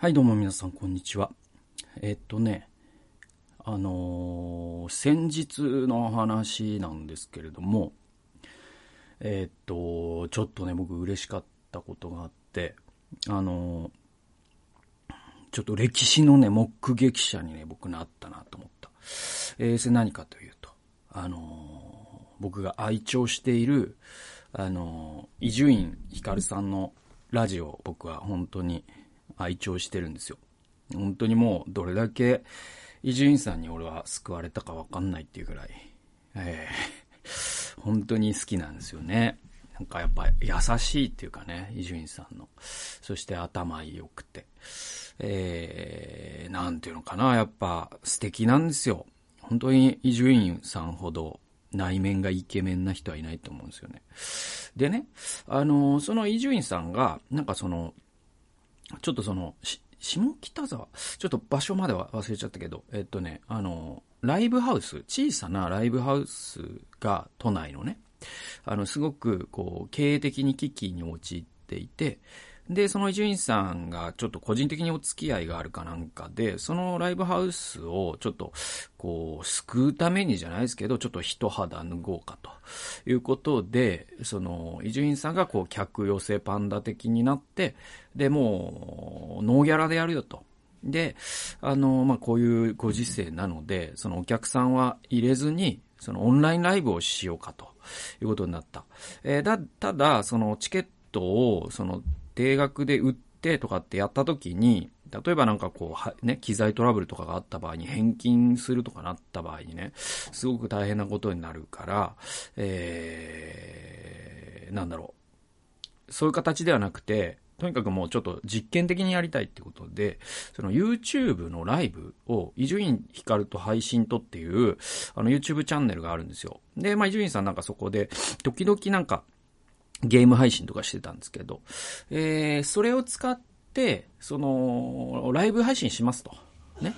はい、どうも皆さん、こんにちは。えっとね、あのー先日の話なんですけれども、えっと、ちょっとね、僕嬉しかったことがあって、あのーちょっと歴史のね、目撃者にね、僕なったなと思った。えーそれ何かというと、あのー僕が愛聴している、あの伊集院光さんのラジオ、僕は本当に愛聴してるんですよ。本当にもう、どれだけ伊集院さんに俺は救われたかわかんないっていうぐらい、えー 本当に好きなんですよね。なんかやっぱ優しいっていうかね、伊集院さんの。そして頭良くて。えー、なんていうのかな、やっぱ素敵なんですよ。本当に伊集院さんほど内面がイケメンな人はいないと思うんですよね。でね、あの、その伊集院さんが、なんかその、ちょっとその、下北沢？ちょっと場所までは忘れちゃったけど、えっとね、あの、ライブハウス、小さなライブハウスが都内のね、あの、すごく、こう、経営的に危機に陥っていて、で、その伊集院さんがちょっと個人的にお付き合いがあるかなんかで、そのライブハウスをちょっと、こう、救うためにじゃないですけど、ちょっと一肌脱ごうかということで、その、伊集院さんがこう、客寄せパンダ的になって、で、もう、ノーギャラでやるよと。で、あの、まあ、こういうご時世なので、そのお客さんは入れずに、そのオンラインライブをしようかということになった。えーだ、ただ、そのチケットを、その定額で売ってとかってやった時に、例えばなんかこう、は、ね、機材トラブルとかがあった場合に返金するとかなった場合にね、すごく大変なことになるから、えー、なんだろう。そういう形ではなくて、とにかくもうちょっと実験的にやりたいってことで、その YouTube のライブを伊集院光と配信とっていう、あの YouTube チャンネルがあるんですよ。で、まあ伊集院さんなんかそこで、時々なんか、ゲーム配信とかしてたんですけど、えー、それを使って、その、ライブ配信しますと。ね。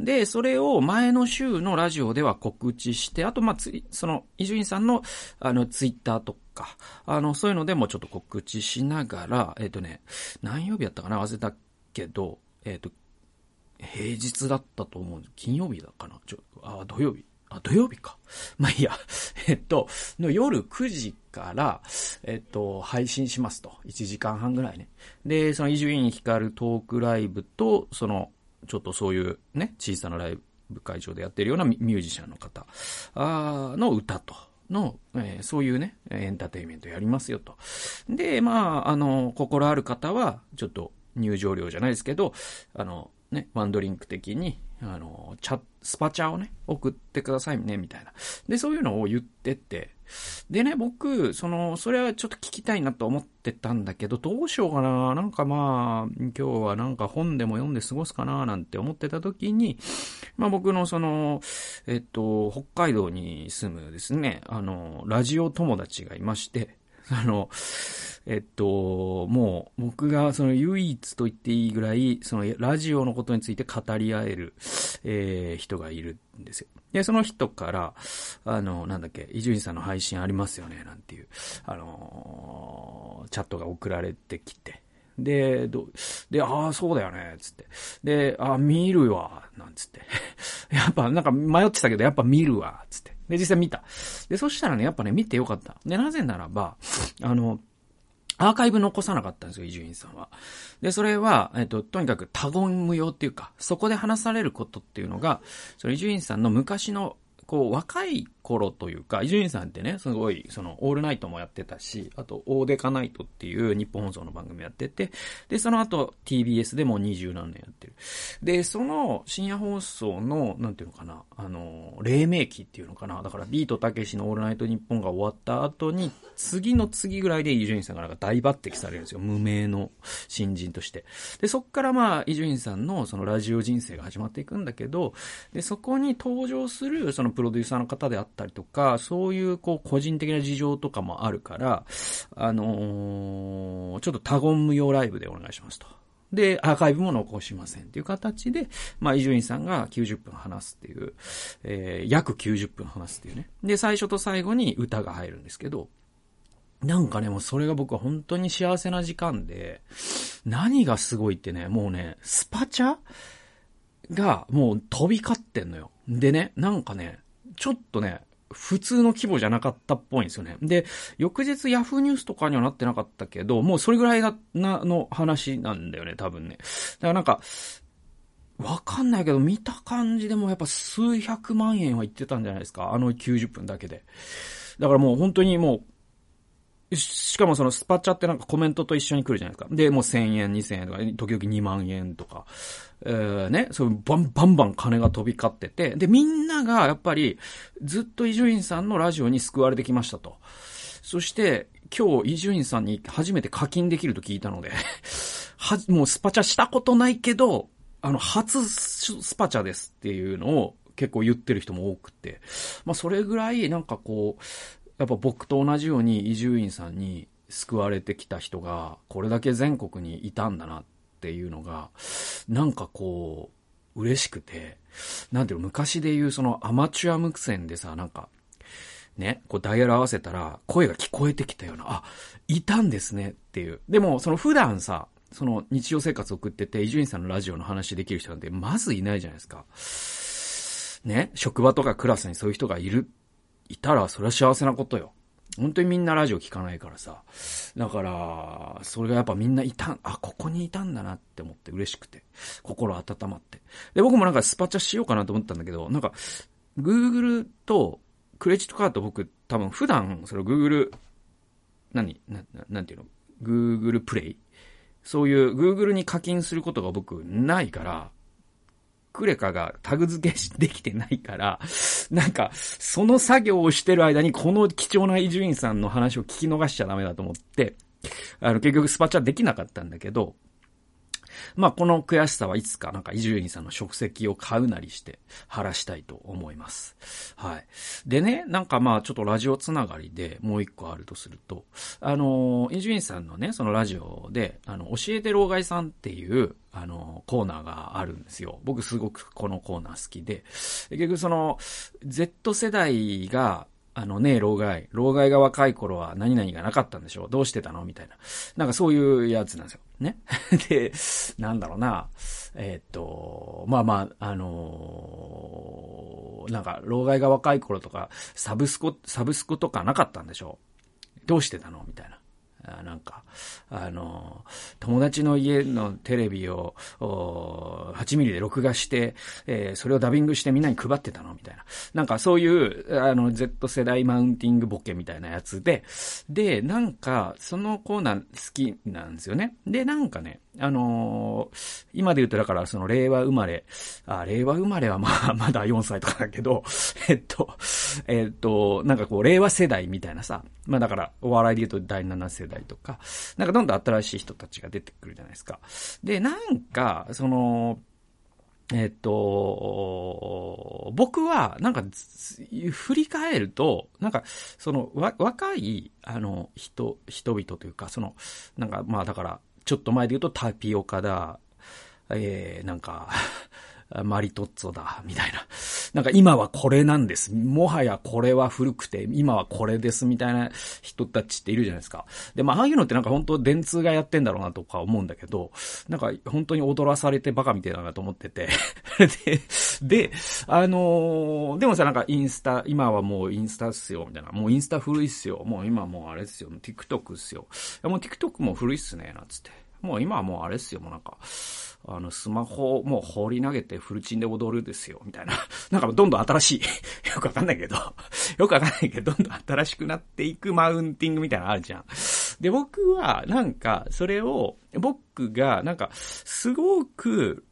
で、それを前の週のラジオでは告知して、あと、まあ、つい、その、伊集院さんの、あの、ツイッターとか、あの、そういうのでもちょっと告知しながら、えっ、とね、何曜日やったかな？忘れたけど、えっ、と、平日だったと思う。金曜日だかな？ちょ、あ、土曜日。あ、土曜日か。まあいいや。えっと、の夜9時から、えっと、配信しますと。1時間半ぐらいね。で、その伊集院光トークライブと、その、ちょっとそういうね、小さなライブ会場でやってるようなミュージシャンの方あの歌と。の、えーそういうね、エンターテインメントやりますよと。で、まあ、あの、心ある方は、ちょっと入場料じゃないですけど、あの、ね、ワンドリンク的に、あの、チャ、スパチャをね、送ってくださいね、みたいな。で、そういうのを言ってって、でね、僕、その、それはちょっと聞きたいなと思ってたんだけど、どうしようかな、なんかまあ、今日はなんか本でも読んで過ごすかな、なんて思ってた時に、まあ僕のその、えっと、北海道に住むですね、あの、ラジオ友達がいまして、あの、えっと、もう僕がその唯一と言っていいぐらい、そのラジオのことについて語り合える、えー人がいるんですよ。で、その人から、あの、なんだっけ、伊集院さんの配信ありますよね、なんていう、あのーチャットが送られてきて。で、ど、で、ああ、そうだよね、つって。で、ああ、見るわ、なんつって。やっぱ、なんか迷ってたけど、やっぱ見るわ、つって。で、実際見た。で、そしたらね、やっぱね、見てよかった。で、なぜならば、あの、アーカイブ残さなかったんですよ、伊集院さんは。で、それは、えっと、とにかく多言無用っていうか、そこで話されることっていうのが、その伊集院さんの昔の、こう、若い頃というか、伊集院さんってね、すごい、その、オールナイトもやってたし、あと、オーデカナイトっていう日本放送の番組やってて、で、その後、TBS でも二十何年やってる。で、その深夜放送の、なんていうのかな、あの、黎明期っていうのかな、だからビートたけしのオールナイト日本が終わった後に、次の次ぐらいで伊集院さんがなんか大抜擢されるんですよ。無名の新人として。で、そっからまあ、伊集院さんのそのラジオ人生が始まっていくんだけど、で、そこに登場するそのプロデューサーの方であったりとか、そういうこう個人的な事情とかもあるから、あのーちょっと多言無用ライブでお願いしますと。で、アーカイブも残しませんっていう形で、まあ、伊集院さんが90分話すっていう、えー、約90分話すっていうね。で、最初と最後に歌が入るんですけど、なんかね、もうそれが僕は本当に幸せな時間で、何がすごいってね、もうね、スパチャがもう飛び交ってんのよ。でね、なんかね、ちょっとね、普通の規模じゃなかったっぽいんですよね。で、翌日ヤフーニュースとかにはなってなかったけど、もうそれぐらいな、な、の話なんだよね、多分ね。だからなんか、わかんないけど、見た感じでもやっぱ数百万円は言ってたんじゃないですか。あの90分だけで。だからもう本当にもう、しかもそのスパチャってなんかコメントと一緒に来るじゃないですか。で、もう1000円、2000円とか、時々2万円とか、えー、ね、そうバンバンバン金が飛び交ってて、で、みんながやっぱりずっと伊集院さんのラジオに救われてきましたと。そして、今日伊集院さんに初めて課金できると聞いたので は、もうスパチャしたことないけど、あの、初スパチャですっていうのを結構言ってる人も多くて、まあそれぐらいなんかこう、やっぱ僕と同じように伊集院さんに救われてきた人がこれだけ全国にいたんだなっていうのが、なんかこう、嬉しくて、なんていうの、昔で言うそのアマチュア無線でさ、なんか、ね、こうダイヤル合わせたら声が聞こえてきたような、あ、いたんですねっていう。でも、その普段さ、その日常生活送ってて、伊集院さんのラジオの話できる人なんて、まずいないじゃないですか。ね、職場とかクラスにそういう人がいる、いたら、それは幸せなことよ。本当にみんなラジオ聞かないからさ。だから、それがやっぱみんないたん、あ、ここにいたんだなって思って嬉しくて。心温まって。で、僕もなんかスパチャしようかなと思ったんだけど、なんか、Google とクレジットカード僕多分普段、その Google、何な、なんていうの ?Google プレイそういう Google に課金することが僕ないから、クレカがタグ付けできてないから、なんか、その作業をしてる間にこの貴重な伊集院さんの話を聞き逃しちゃダメだと思って、あの、結局スパチャできなかったんだけど、まあ、この悔しさはいつかなんか伊集院さんの食石を買うなりして晴らしたいと思います。はい。でね、なんかまあちょっとラジオつながりでもう一個あるとすると、あの、伊集院さんのね、そのラジオで、あの、教えて老害さんっていう、あの、コーナーがあるんですよ。僕すごくこのコーナー好きで。結局その、Z 世代が、あのね、老害。老害が若い頃は何々がなかったんでしょうどうしてたの？みたいな。なんかそういうやつなんですよ。ね。で、なんだろうな。え、っと、まあまあ、あのー、なんか、老害が若い頃とか、サブスコ、サブスコとかなかったんでしょうどうしてたのみたいな。なんか、あの、友達の家のテレビを、8ミリで録画して、えー、それをダビングしてみんなに配ってたのみたいな。なんかそういう、あの、Z 世代マウンティングボケみたいなやつで、で、なんか、そのコーナー好きなんですよね。で、なんかね、あのー、今で言うとだからその令和生まれ、あ、令和生まれはまあ、まだ4歳とかだけど、えっと、えっと、なんかこう、令和世代みたいなさ、まあだから、お笑いで言うと第7世代とか、なんかどんどん新しい人たちが出てくるじゃないですか。で、なんか、その、えっと、僕は、なんか、振り返ると、なんか、その、わ、若い、あの、人、人々というか、その、なんか、まあだから、ちょっと前で言うとタピオカだ、えー、なんか、マリトッツォだ、みたいな。なんか今はこれなんです。もはやこれは古くて、今はこれです、みたいな人たちっているじゃないですか。で、まあ、ああいうのってなんか本当電通がやってんだろうなとか思うんだけど、なんか本当に踊らされてバカみたいだなと思ってて。で、で、あのー、でもさ、なんかインスタ、今はもうインスタっすよ、みたいな。もうインスタ古いっすよ。もう今もうあれっすよ。TikTok っすよ。もう TikTok も古いっすね、なんつって。もう今はもうあれっすよ、もうなんか、あの、スマホをもう放り投げてフルチンで踊るですよ、みたいな。なんかどんどん新しい。よくわかんないけど、よくわかんないけど、どんどん新しくなっていくマウンティングみたいなのあるじゃん。で、僕は、なんか、それを、僕が、なんか、すごく、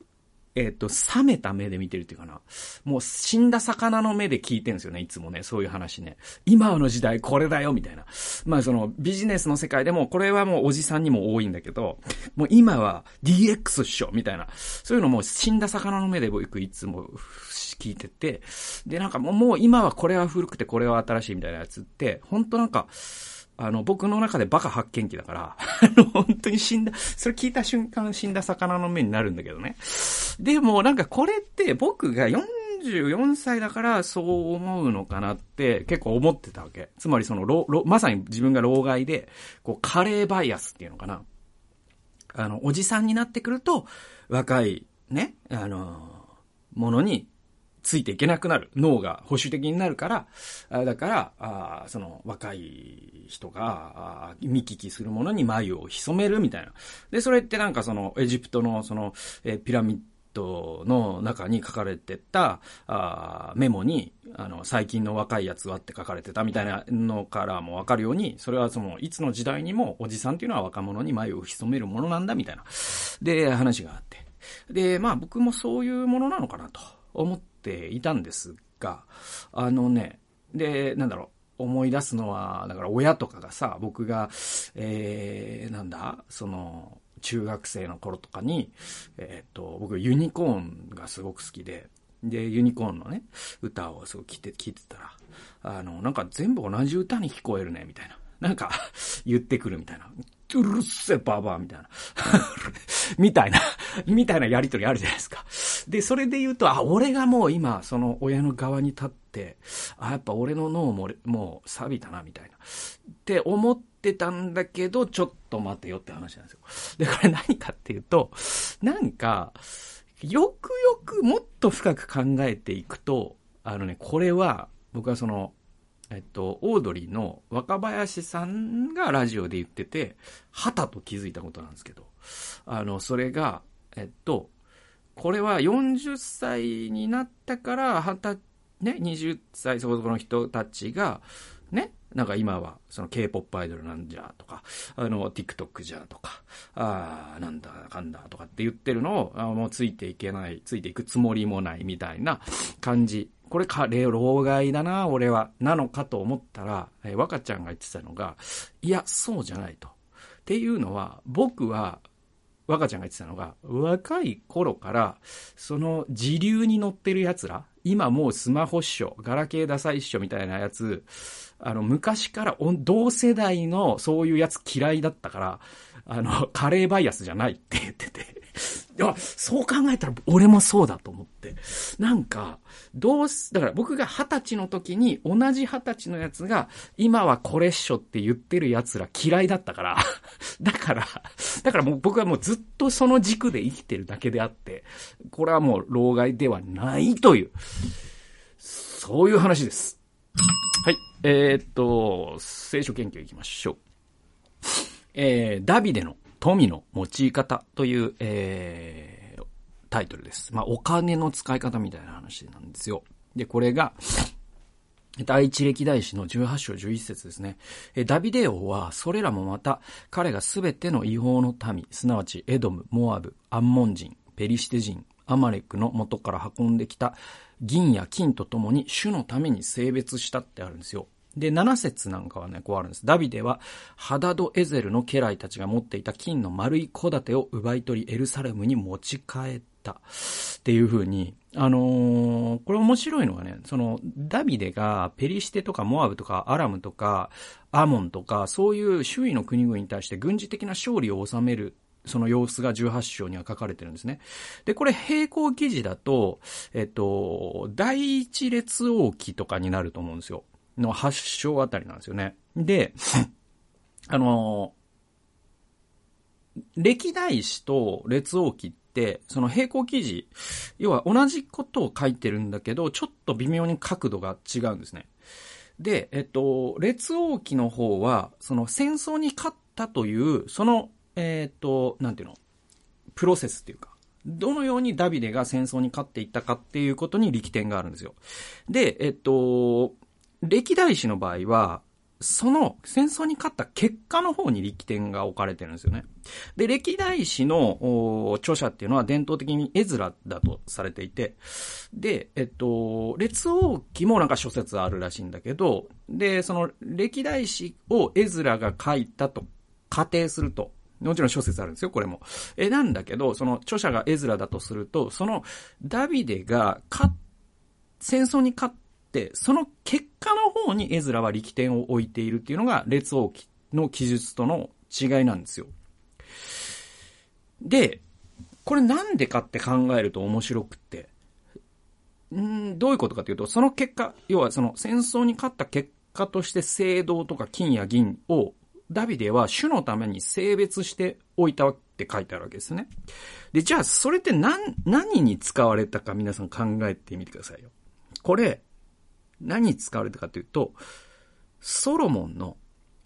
えっ、ー、と、冷めた目で見てるっていうかな。もう死んだ魚の目で聞いてるんですよね、いつもね、そういう話ね。今の時代これだよ、みたいな。まあそのビジネスの世界でも、これはもうおじさんにも多いんだけど、もう今は DX っしょ、みたいな。そういうのも死んだ魚の目で僕いつも聞いてて、で、なんかもう今はこれは古くてこれは新しいみたいなやつって、ほんとなんか、あの、僕の中でバカ発見器だから、あの、本当に死んだ、それ聞いた瞬間死んだ魚の目になるんだけどね。でも、なんかこれって僕が40 44歳だからそう思うのかなって結構思ってたわけ。つまりその、ろ、ろ、まさに自分が老害で、こう、カレーバイアスっていうのかな。あの、おじさんになってくると、若い、ね、あの、ものについていけなくなる。脳が保守的になるから、だから、あその若い人が見聞きするものに眉を潜めるみたいな。で、それってなんかそのエジプトのその、ピラミッドの中に書かれてたあメモに、あの、最近の若いやつはって書かれてたみたいなのからもわかるように、それはその、いつの時代にもおじさんっていうのは若者に眉を潜めるものなんだみたいな。で、話があって。で、まあ僕もそういうものなのかなと思ってていたんですが、あのね、で、なんだろう、思い出すのは、だから親とかがさ、僕が、えー、なんだ、その、中学生の頃とかに、えっ、と、僕ユニコーンがすごく好きで、で、ユニコーンのね、歌をすごく聴いて、聞いてたら、あの、なんか全部同じ歌に聞こえるね、みたいな。なんか、言ってくるみたいな。うるせえババアみたいな。みたいな、みたいなやりとりあるじゃないですか。で、それで言うと、あ、俺がもう今、その親の側に立って、あ、やっぱ俺の脳も、もう錆びたな、みたいな。って思ってたんだけど、ちょっと待てよって話なんですよ。で、これ何かっていうと、なんか、よくよくもっと深く考えていくと、あのね、これは、僕はその、えっと、オードリーの若林さんがラジオで言ってて、はたと気づいたことなんですけど、あの、それが、えっと、これは40歳になったから、はた、ね、20歳そこそこの人たちが、ね、なんか今は、その K-POP アイドルなんじゃとか、あの、TikTok じゃとか、ああ、なんだかんだとかって言ってるのを、あもうついていけない、ついていくつもりもないみたいな感じこれか、老害だな、俺は、なのかと思ったら、えー、若ちゃんが言ってたのが、いや、そうじゃないと。っていうのは、僕は、若ちゃんが言ってたのが、若い頃から、その時流に乗ってる奴ら、今もうスマホっしょ、ガラケーダサいっしょみたいなやつ、あの、昔から同世代のそういうやつ嫌いだったから、あの、カレーバイアスじゃないって言っててや、そう考えたら俺もそうだと思って。なんか、どうす、だから僕が二十歳の時に同じ二十歳のやつが、今はこれっしょって言ってる奴ら嫌いだったから、だから、だからもう僕はもうずっとその軸で生きてるだけであって、これはもう老害ではないという、そういう話です。はい。えー、っと、聖書研究いきましょう。えー、ダビデの富の用い方という、えー、タイトルです。まあ、お金の使い方みたいな話なんですよ。で、これが、第一歴代史の18章11節ですね。ダビデ王は、それらもまた、彼がすべての違法の民、すなわちエドム、モアブ、アンモン人、ペリシテ人、アマレックの元から運んできた銀や金とともに主のために性別したってあるんですよ。で、7節なんかはね、こうあるんです。ダビデは、ハダド・エゼルの家来たちが持っていた金の丸い小盾を奪い取り、エルサレムに持ち帰った。っていう風に、あのー、これ面白いのがね、その、ダビデがペリシテとかモアブとかアラムとかアモンとか、そういう周囲の国々に対して軍事的な勝利を収めるその様子が18章には書かれてるんですね。で、これ並行記事だと、えっと、第一列王記とかになると思うんですよ。の発祥あたりなんですよね。で、あの、歴代史と列王記って、その並行記事、要は同じことを書いてるんだけど、ちょっと微妙に角度が違うんですね。で、えっと、列王記の方は、その戦争に勝ったという、その、えっと、なんていうの、プロセスっていうか、どのようにダビデが戦争に勝っていったかっていうことに力点があるんですよ。で、えっと、歴代史の場合は、その戦争に勝った結果の方に力点が置かれてるんですよね。で、歴代史の著者っていうのは伝統的にエズラだとされていて、で、えっと、列王記もなんか諸説あるらしいんだけど、で、その歴代史をエズラが書いたと仮定すると、もちろん諸説あるんですよ、これも。え、なんだけど、その著者がエズラだとすると、そのダビデが勝戦争に勝った、その結果の方にエズラは力点を置いているっていうのが、列王の記述との違いなんですよ。で、これなんでかって考えると面白くって。んどういうことかというと、その結果、要はその戦争に勝った結果として青銅とか金や銀をダビデは主のために性別しておいたって書いてあるわけですね。で、じゃあそれって何、何に使われたか皆さん考えてみてくださいよ。これ、何に使われたかというと、ソロモンの、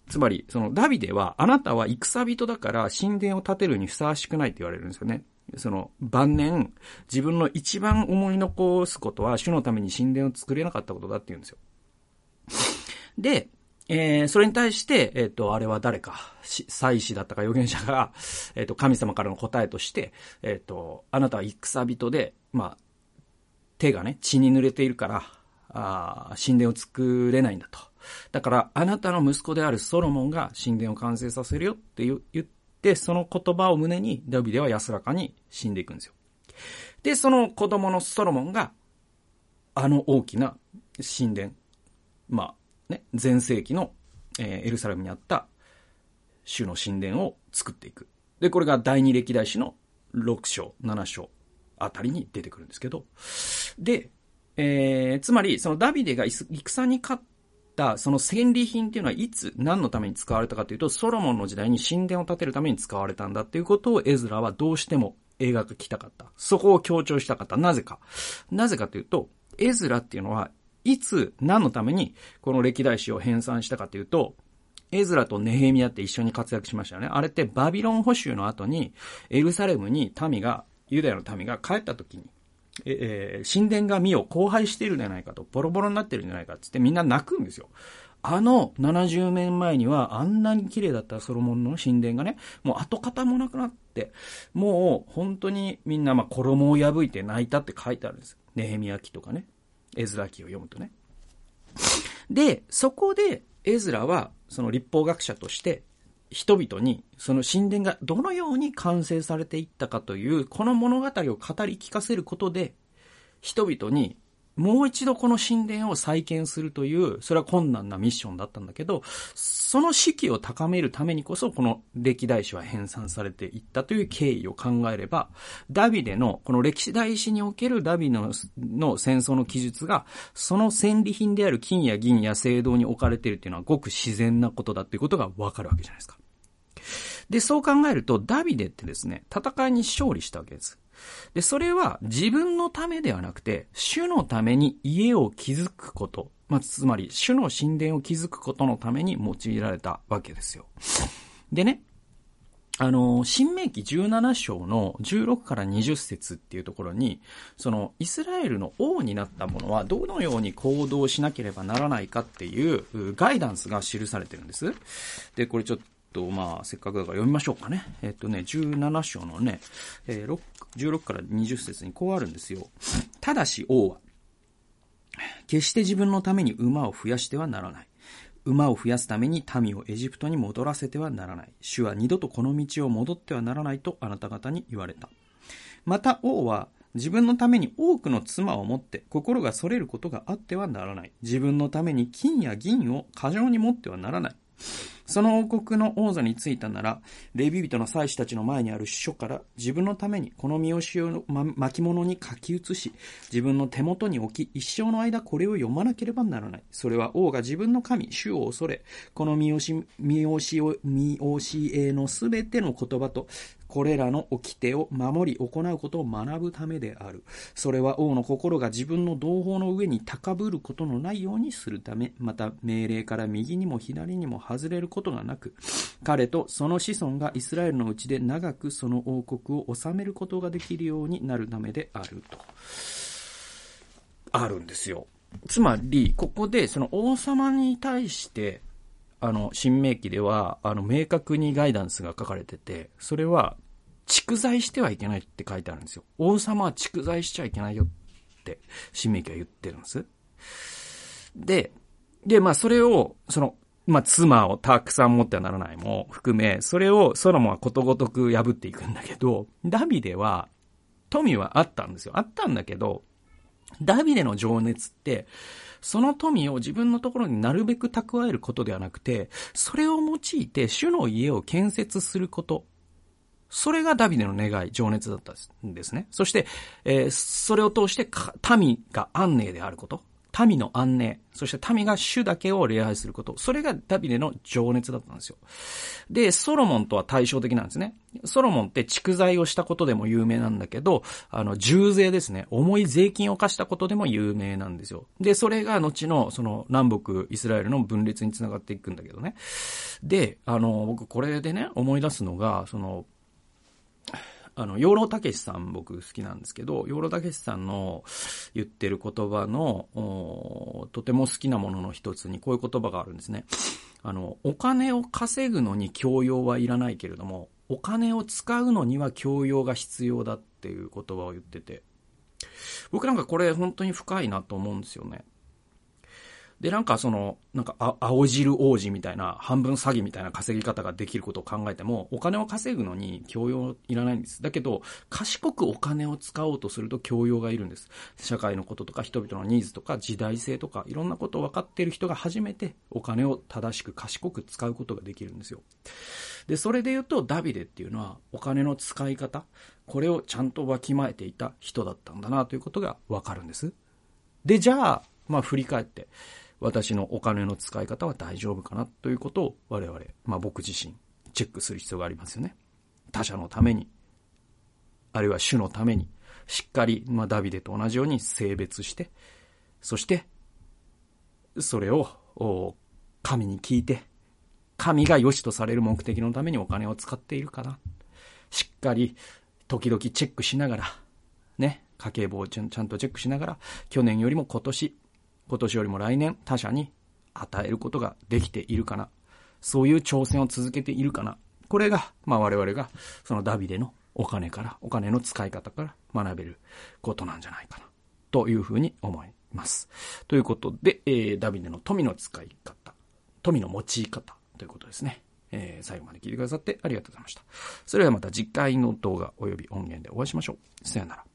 つまり、そのダビデは、あなたは戦人だから神殿を建てるにふさわしくないって言われるんですよね。その、晩年、自分の一番思い残すことは、主のために神殿を作れなかったことだって言うんですよ。で、えー、それに対して、えっ、ー、と、あれは誰か、祭司だったか預言者が、えっ、ー、と、神様からの答えとして、えっ、と、あなたは戦人で、まあ、手がね、血に濡れているから、あ神殿を作れないんだと。だから、あなたの息子であるソロモンが神殿を完成させるよって言って、その言葉を胸に、ダビデは安らかに死んでいくんですよ。で、その子供のソロモンが、あの大きな神殿、まあ、ね、前世紀の、えー、エルサレムにあった主の神殿を作っていく。で、これが第二歴代史の6章、7章あたりに出てくるんですけど、で、えー、つまり、そのダビデが戦に勝ったその戦利品っていうのはいつ何のために使われたかというと、ソロモンの時代に神殿を建てるために使われたんだっていうことをエズラはどうしても描きたかった。そこを強調したかった。なぜか。なぜかというと、エズラっていうのは、いつ、何のために、この歴代史を編纂したかというと、エズラとネヘミヤって一緒に活躍しましたよね。あれってバビロン捕囚の後に、エルサレムに民が、ユダヤの民が帰った時に、えー、神殿が身を荒廃しているんじゃないかと、ボロボロになってるんじゃないかってってみんな泣くんですよ。あの70年前にはあんなに綺麗だったソロモンの神殿がね、もう跡形もなくなって、もう本当にみんなまあ衣を破いて泣いたって書いてあるんです。ネヘミヤ記とかね、エズラ記を読むとね。で、そこでエズラはその立法学者として人々にその神殿がどのように完成されていったかという、この物語を語り聞かせることで、人々にもう一度この神殿を再建するという、それは困難なミッションだったんだけど、その士気を高めるためにこそ、この歴代史は編纂されていったという経緯を考えれば、ダビデの、この歴史代史におけるダビデの戦争の記述が、その戦利品である金や銀や青銅に置かれているというのはごく自然なことだということがわかるわけじゃないですか。で、そう考えると、ダビデってですね、戦いに勝利したわけです。で、それは自分のためではなくて、主のために家を築くこと、まあ、つまり、主の神殿を築くことのために用いられたわけですよ。でね、あの、新明記17章の16から20節っていうところに、その、イスラエルの王になった者はどのように行動しなければならないかっていうガイダンスが記されてるんです。で、これちょっと、まあ、せっかくだから読みましょうかね。えっとね、17章のね、えー、16から20節にこうあるんですよ。ただし王は、決して自分のために馬を増やしてはならない。馬を増やすために民をエジプトに戻らせてはならない。主は二度とこの道を戻ってはならないとあなた方に言われた。また王は自分のために多くの妻を持って心が逸れることがあってはならない。自分のために金や銀を過剰に持ってはならない。その王国の王座についたなら、レビ人の祭司たちの前にある書から自分のためにこの見教えを巻物に書き写し、自分の手元に置き、一生の間これを読まなければならない。それは王が自分の神、主を恐れ、この見教え、見教、見教えのすべての言葉と、これらの掟を守り行うことを学ぶためである。それは王の心が自分の同胞の上に高ぶることのないようにするため、また命令から右にも左にも外れることがなく、彼とその子孫がイスラエルのうちで長くその王国を治めることができるようになるためであると。あるんですよ。つまり、ここでその王様に対して、あの、新明記では、あの、明確にガイダンスが書かれてて、それは、蓄財してはいけないって書いてあるんですよ。王様は蓄財しちゃいけないよって、新明記は言ってるんです。で、で、まあ、それを、その、まあ、妻をたくさん持ってはならないも含め、それをソロモンはことごとく破っていくんだけど、ダビデは、富はあったんですよ。あったんだけど、ダビデの情熱って、その富を自分のところになるべく蓄えることではなくて、それを用いて主の家を建設すること。それがダビデの願い、情熱だったんですね。そして、えー、それを通して民が安寧であること。民の安寧、そして民が主だけを礼拝すること、それがダビデの情熱だったんですよ。で、ソロモンとは対照的なんですね。ソロモンって蓄財をしたことでも有名なんだけど、あの、重税ですね。重い税金を課したことでも有名なんですよ。で、それが後の、その、南北イスラエルの分裂につながっていくんだけどね。で、あの、僕これでね、思い出すのが、その、あの、養老たけしさん僕好きなんですけど、養老たけしさんの言ってる言葉の、とても好きなものの一つにこういう言葉があるんですね。あの、お金を稼ぐのに教養はいらないけれども、お金を使うのには教養が必要だっていう言葉を言ってて、僕なんかこれ本当に深いなと思うんですよね。で、なんかその、なんか、あ、青汁王子みたいな、半分詐欺みたいな稼ぎ方ができることを考えても、お金を稼ぐのに教養いらないんです。だけど、賢くお金を使おうとすると教養がいるんです。社会のこととか、人々のニーズとか、時代性とか、いろんなことを分かっている人が初めてお金を正しく賢く使うことができるんですよ。で、それで言うと、ダビデっていうのは、お金の使い方、これをちゃんとわきまえていた人だったんだなということがわかるんです。で、じゃあ、まあ振り返って、私のお金の使い方は大丈夫かなということを我々、まあ僕自身、チェックする必要がありますよね。他者のために、あるいは主のために、しっかり、まあダビデと同じように性別して、そして、それを、神に聞いて、神が良しとされる目的のためにお金を使っているかな。しっかり、時々チェックしながら、ね、家計簿をちゃんとチェックしながら、去年よりも今年、今年よりも来年他者に与えることができているかな。そういう挑戦を続けているかな。これが、まあ我々がそのダビデのお金から、お金の使い方から学べることなんじゃないかな。というふうに思います。ということで、えー、ダビデの富の使い方、富の用い方ということですね。えー、最後まで聞いてくださってありがとうございました。それではまた次回の動画及び音源でお会いしましょう。さよなら。